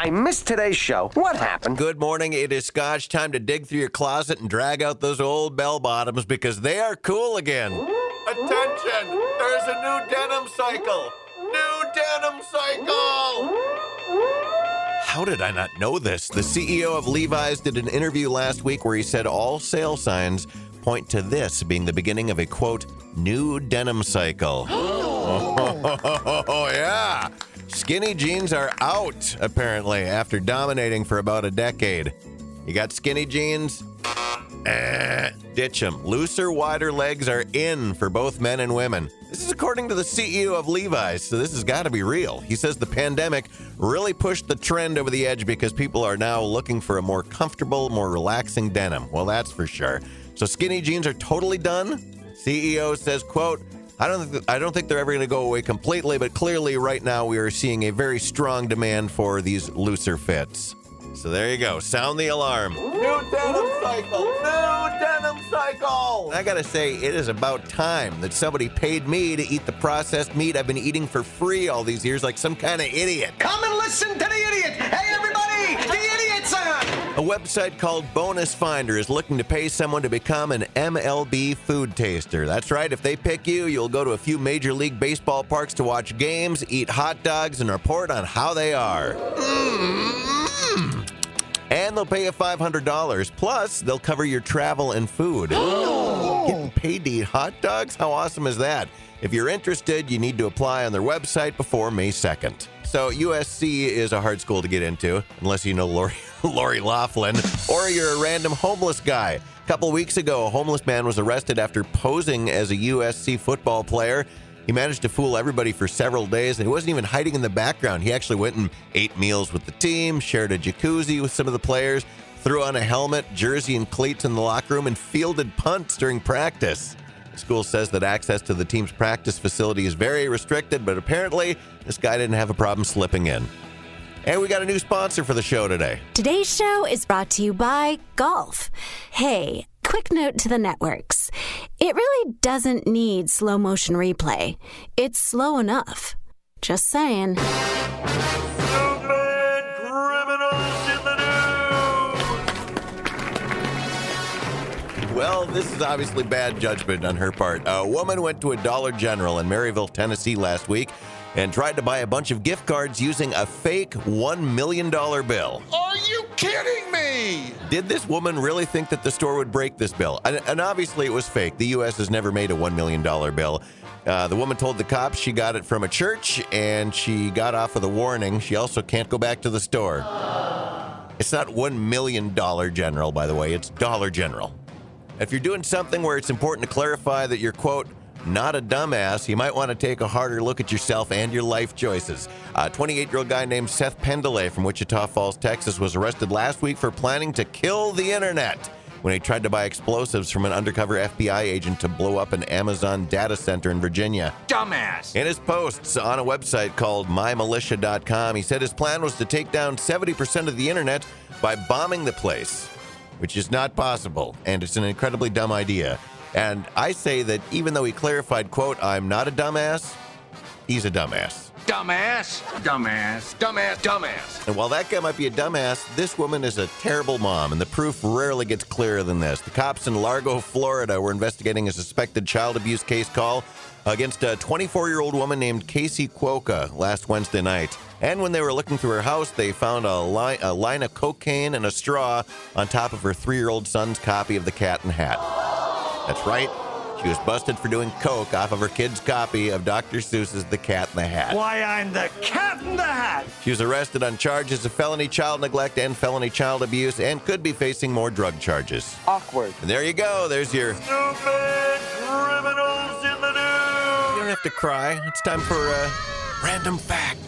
I missed today's show. What happened? Good morning. It is Scotch time to dig through your closet and drag out those old bell bottoms because they are cool again. Attention! There's a new denim cycle! New denim cycle! How did I not know this? The CEO of Levi's did an interview last week where he said all sale signs point to this being the beginning of a quote, new denim cycle. oh, yeah. Skinny jeans are out, apparently, after dominating for about a decade. You got skinny jeans? Eh, ditch them. Looser, wider legs are in for both men and women. This is according to the CEO of Levi's, so this has got to be real. He says the pandemic really pushed the trend over the edge because people are now looking for a more comfortable, more relaxing denim. Well, that's for sure. So skinny jeans are totally done. CEO says, quote, I don't think I don't think they're ever going to go away completely, but clearly right now we are seeing a very strong demand for these looser fits. So there you go. Sound the alarm. New denim cycle. New denim cycle. I gotta say, it is about time that somebody paid me to eat the processed meat I've been eating for free all these years, like some kind of idiot. Come and listen to the idiot. Hey, everybody, the idiot's on. A website called Bonus Finder is looking to pay someone to become an MLB food taster. That's right, if they pick you, you'll go to a few Major League Baseball parks to watch games, eat hot dogs, and report on how they are. Mm. And they'll pay you $500. Plus, they'll cover your travel and food. Getting paid to eat hot dogs? How awesome is that? If you're interested, you need to apply on their website before May 2nd. So USC is a hard school to get into, unless you know Lori, Lori Laughlin, or you're a random homeless guy. A couple weeks ago, a homeless man was arrested after posing as a USC football player. He managed to fool everybody for several days, and he wasn't even hiding in the background. He actually went and ate meals with the team, shared a jacuzzi with some of the players, threw on a helmet, jersey, and cleats in the locker room, and fielded punts during practice. The school says that access to the team's practice facility is very restricted, but apparently this guy didn't have a problem slipping in. And we got a new sponsor for the show today. Today's show is brought to you by Golf. Hey, quick note to the networks. It really doesn't need slow motion replay. It's slow enough. Just saying. Well, this is obviously bad judgment on her part. A woman went to a Dollar General in Maryville, Tennessee last week and tried to buy a bunch of gift cards using a fake $1 million bill. Are you kidding me? Did this woman really think that the store would break this bill? And, and obviously it was fake. The U.S. has never made a $1 million bill. Uh, the woman told the cops she got it from a church and she got off with a warning. She also can't go back to the store. It's not $1 million general, by the way, it's Dollar General. If you're doing something where it's important to clarify that you're, quote, not a dumbass, you might want to take a harder look at yourself and your life choices. A 28 year old guy named Seth Pendley from Wichita Falls, Texas, was arrested last week for planning to kill the internet when he tried to buy explosives from an undercover FBI agent to blow up an Amazon data center in Virginia. Dumbass. In his posts on a website called mymilitia.com, he said his plan was to take down 70% of the internet by bombing the place, which is not possible, and it's an incredibly dumb idea. And I say that even though he clarified, quote, I'm not a dumbass, he's a dumbass. Dumbass. Dumbass. Dumbass. Dumbass. And while that guy might be a dumbass, this woman is a terrible mom, and the proof rarely gets clearer than this. The cops in Largo, Florida were investigating a suspected child abuse case call against a 24 year old woman named Casey Quoka last Wednesday night. And when they were looking through her house, they found a line, a line of cocaine and a straw on top of her three year old son's copy of The Cat and Hat. That's right. She was busted for doing coke off of her kid's copy of Dr. Seuss's The Cat in the Hat. Why, I'm the cat in the hat. She was arrested on charges of felony child neglect and felony child abuse and could be facing more drug charges. Awkward. And there you go. There's your stupid criminals in the news. You don't have to cry. It's time for uh, random facts.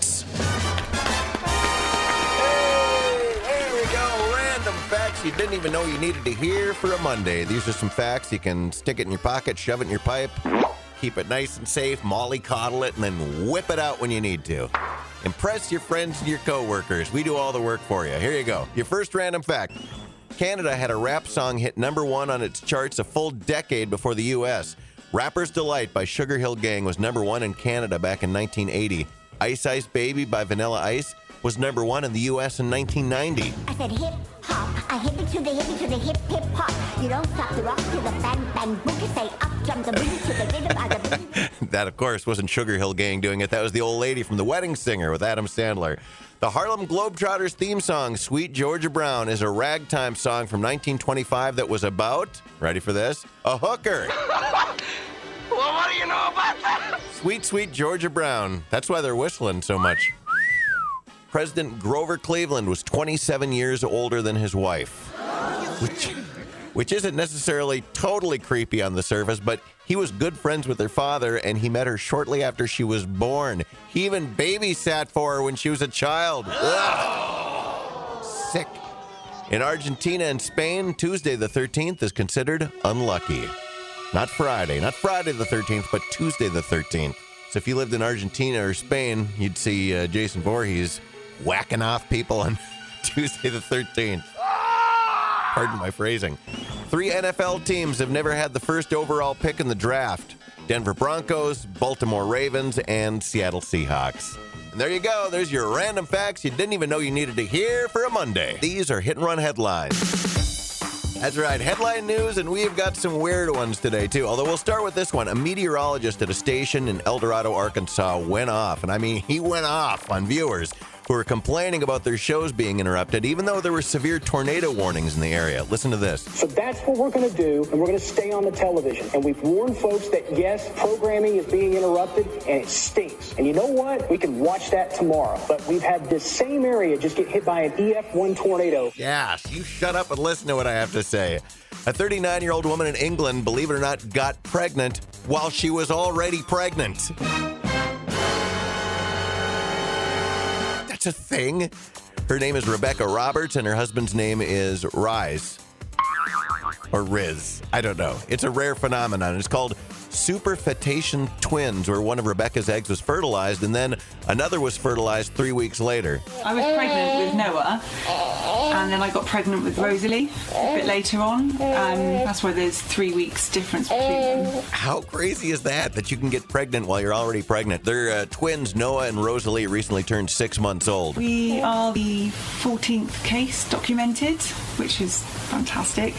Facts you didn't even know you needed to hear for a Monday. These are some facts you can stick it in your pocket, shove it in your pipe, keep it nice and safe, molly coddle it, and then whip it out when you need to. Impress your friends and your coworkers. We do all the work for you. Here you go. Your first random fact. Canada had a rap song hit number one on its charts a full decade before the U.S. Rapper's Delight by Sugar Hill Gang was number one in Canada back in 1980. Ice Ice Baby by Vanilla Ice was number one in the U.S. in 1990. I said hip hop, I hip it to the hip it to the hip hip hop. You don't stop the rock to the bang bang boogie. Say up jump the boogie to the rhythm of the. That, of course, wasn't Sugar Hill Gang doing it. That was the old lady from The Wedding Singer with Adam Sandler. The Harlem Globetrotters theme song, Sweet Georgia Brown, is a ragtime song from 1925 that was about, ready for this? A hooker. Well, what do you know about that? Sweet, sweet Georgia Brown. That's why they're whistling so much. President Grover Cleveland was 27 years older than his wife, which, which isn't necessarily totally creepy on the surface, but he was good friends with her father and he met her shortly after she was born. He even babysat for her when she was a child. Ugh. Sick. In Argentina and Spain, Tuesday the 13th is considered unlucky. Not Friday, not Friday the 13th, but Tuesday the 13th. So if you lived in Argentina or Spain, you'd see uh, Jason Voorhees whacking off people on Tuesday the 13th. Pardon my phrasing. Three NFL teams have never had the first overall pick in the draft Denver Broncos, Baltimore Ravens, and Seattle Seahawks. And there you go. There's your random facts you didn't even know you needed to hear for a Monday. These are hit and run headlines. That's right, headline news, and we've got some weird ones today, too. Although we'll start with this one. A meteorologist at a station in El Dorado, Arkansas went off, and I mean, he went off on viewers who were complaining about their shows being interrupted, even though there were severe tornado warnings in the area. Listen to this. So that's what we're going to do, and we're going to stay on the television. And we've warned folks that yes, programming is being interrupted, and it stinks. And you know what? We can watch that tomorrow. But we've had this same area just get hit by an EF1 tornado. Yes, you shut up and listen to what I have to say. A 39 year old woman in England, believe it or not, got pregnant while she was already pregnant. That's a thing. Her name is Rebecca Roberts, and her husband's name is Rise. Or Riz. I don't know. It's a rare phenomenon. It's called superfetation twins, where one of Rebecca's eggs was fertilized and then another was fertilized three weeks later. I was pregnant with Noah, and then I got pregnant with Rosalie a bit later on. Um, that's why there's three weeks difference between them. How crazy is that? That you can get pregnant while you're already pregnant. They're uh, twins. Noah and Rosalie recently turned six months old. We are the 14th case documented, which is fantastic.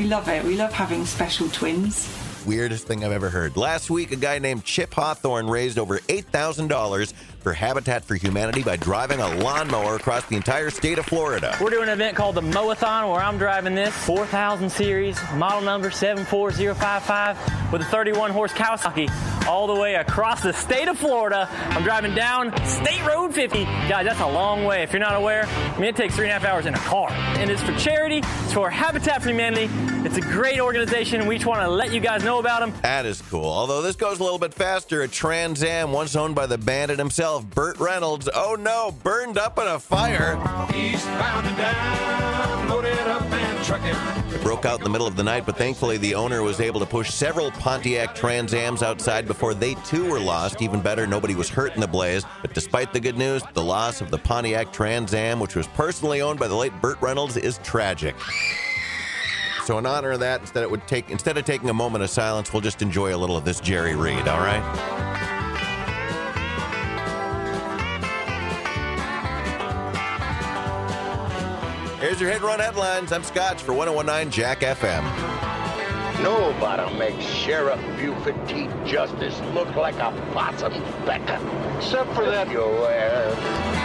We love it. We love having special twins. Weirdest thing I've ever heard. Last week, a guy named Chip Hawthorne raised over $8,000 for Habitat for Humanity by driving a lawnmower across the entire state of Florida. We're doing an event called the Moathon where I'm driving this 4000 series, model number 74055 with a 31 horse Kawasaki all the way across the state of Florida. I'm driving down State Road 50. Guys, that's a long way. If you're not aware, I mean, it takes three and a half hours in a car. And it's for charity, it's for Habitat for Humanity. It's a great organization. and We just want to let you guys know about them. That is cool. Although this goes a little bit faster, a Trans Am once owned by the bandit himself, Burt Reynolds, oh no, burned up in a fire. Eastbound and down, load it up and truck it. It broke out in the middle of the night, but thankfully the owner was able to push several Pontiac Trans Ams outside before they too were lost. Even better, nobody was hurt in the blaze. But despite the good news, the loss of the Pontiac Trans Am, which was personally owned by the late Burt Reynolds, is tragic. So in honor of that, instead it would take instead of taking a moment of silence, we'll just enjoy a little of this Jerry Reed, all right? Here's your hit run headlines. I'm Scotch for 1019 Jack FM. Nobody makes Sheriff Buford T. Justice look like a possum pecker. Except for that You ass.